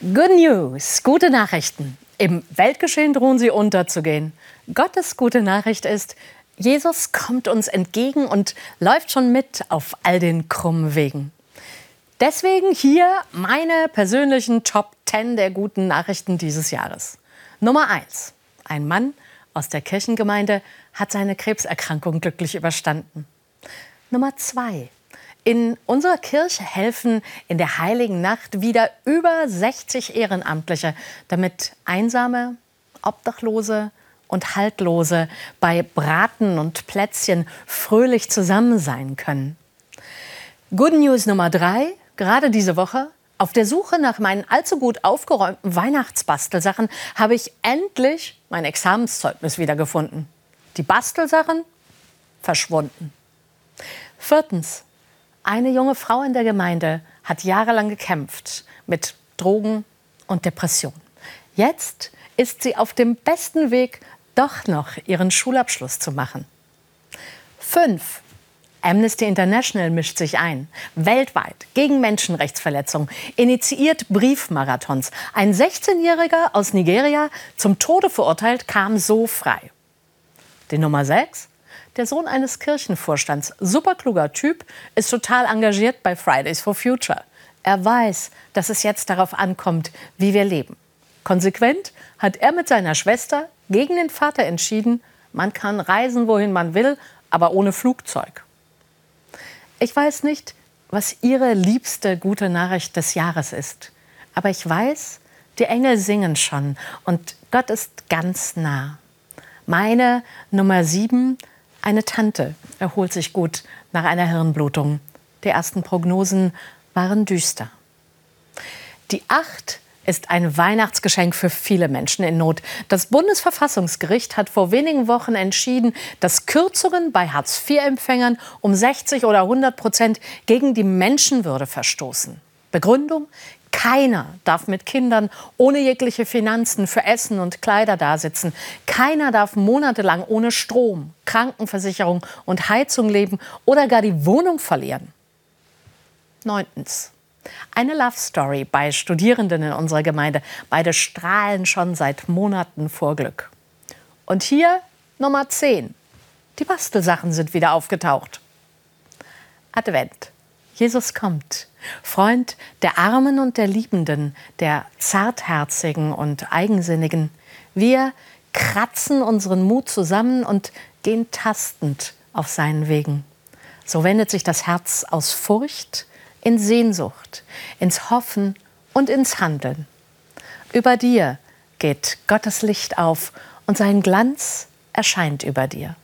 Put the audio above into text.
Good News, gute Nachrichten. Im Weltgeschehen drohen sie unterzugehen. Gottes gute Nachricht ist, Jesus kommt uns entgegen und läuft schon mit auf all den krummen Wegen. Deswegen hier meine persönlichen Top 10 der guten Nachrichten dieses Jahres. Nummer 1. Ein Mann aus der Kirchengemeinde hat seine Krebserkrankung glücklich überstanden. Nummer 2. In unserer Kirche helfen in der heiligen Nacht wieder über 60 Ehrenamtliche, damit einsame, Obdachlose und Haltlose bei Braten und Plätzchen fröhlich zusammen sein können. Good News Nummer drei, gerade diese Woche. Auf der Suche nach meinen allzu gut aufgeräumten Weihnachtsbastelsachen habe ich endlich mein Examenszeugnis wiedergefunden. Die Bastelsachen verschwunden. Viertens. Eine junge Frau in der Gemeinde hat jahrelang gekämpft mit Drogen und Depressionen. Jetzt ist sie auf dem besten Weg, doch noch ihren Schulabschluss zu machen. Fünf. Amnesty International mischt sich ein. Weltweit gegen Menschenrechtsverletzungen, initiiert Briefmarathons. Ein 16-Jähriger aus Nigeria, zum Tode verurteilt, kam so frei. Die Nummer 6 der Sohn eines Kirchenvorstands, superkluger Typ, ist total engagiert bei Fridays for Future. Er weiß, dass es jetzt darauf ankommt, wie wir leben. Konsequent hat er mit seiner Schwester gegen den Vater entschieden, man kann reisen, wohin man will, aber ohne Flugzeug. Ich weiß nicht, was Ihre liebste gute Nachricht des Jahres ist. Aber ich weiß, die Engel singen schon und Gott ist ganz nah. Meine Nummer sieben eine Tante erholt sich gut nach einer Hirnblutung. Die ersten Prognosen waren düster. Die Acht ist ein Weihnachtsgeschenk für viele Menschen in Not. Das Bundesverfassungsgericht hat vor wenigen Wochen entschieden, dass Kürzungen bei Hartz-IV-Empfängern um 60 oder 100 Prozent gegen die Menschenwürde verstoßen. Begründung? Keiner darf mit Kindern ohne jegliche Finanzen für Essen und Kleider dasitzen. Keiner darf monatelang ohne Strom, Krankenversicherung und Heizung leben oder gar die Wohnung verlieren. Neuntens. Eine Love Story bei Studierenden in unserer Gemeinde. Beide strahlen schon seit Monaten vor Glück. Und hier Nummer 10. Die Bastelsachen sind wieder aufgetaucht. Advent. Jesus kommt, Freund der Armen und der Liebenden, der Zartherzigen und Eigensinnigen. Wir kratzen unseren Mut zusammen und gehen tastend auf seinen Wegen. So wendet sich das Herz aus Furcht in Sehnsucht, ins Hoffen und ins Handeln. Über dir geht Gottes Licht auf und sein Glanz erscheint über dir.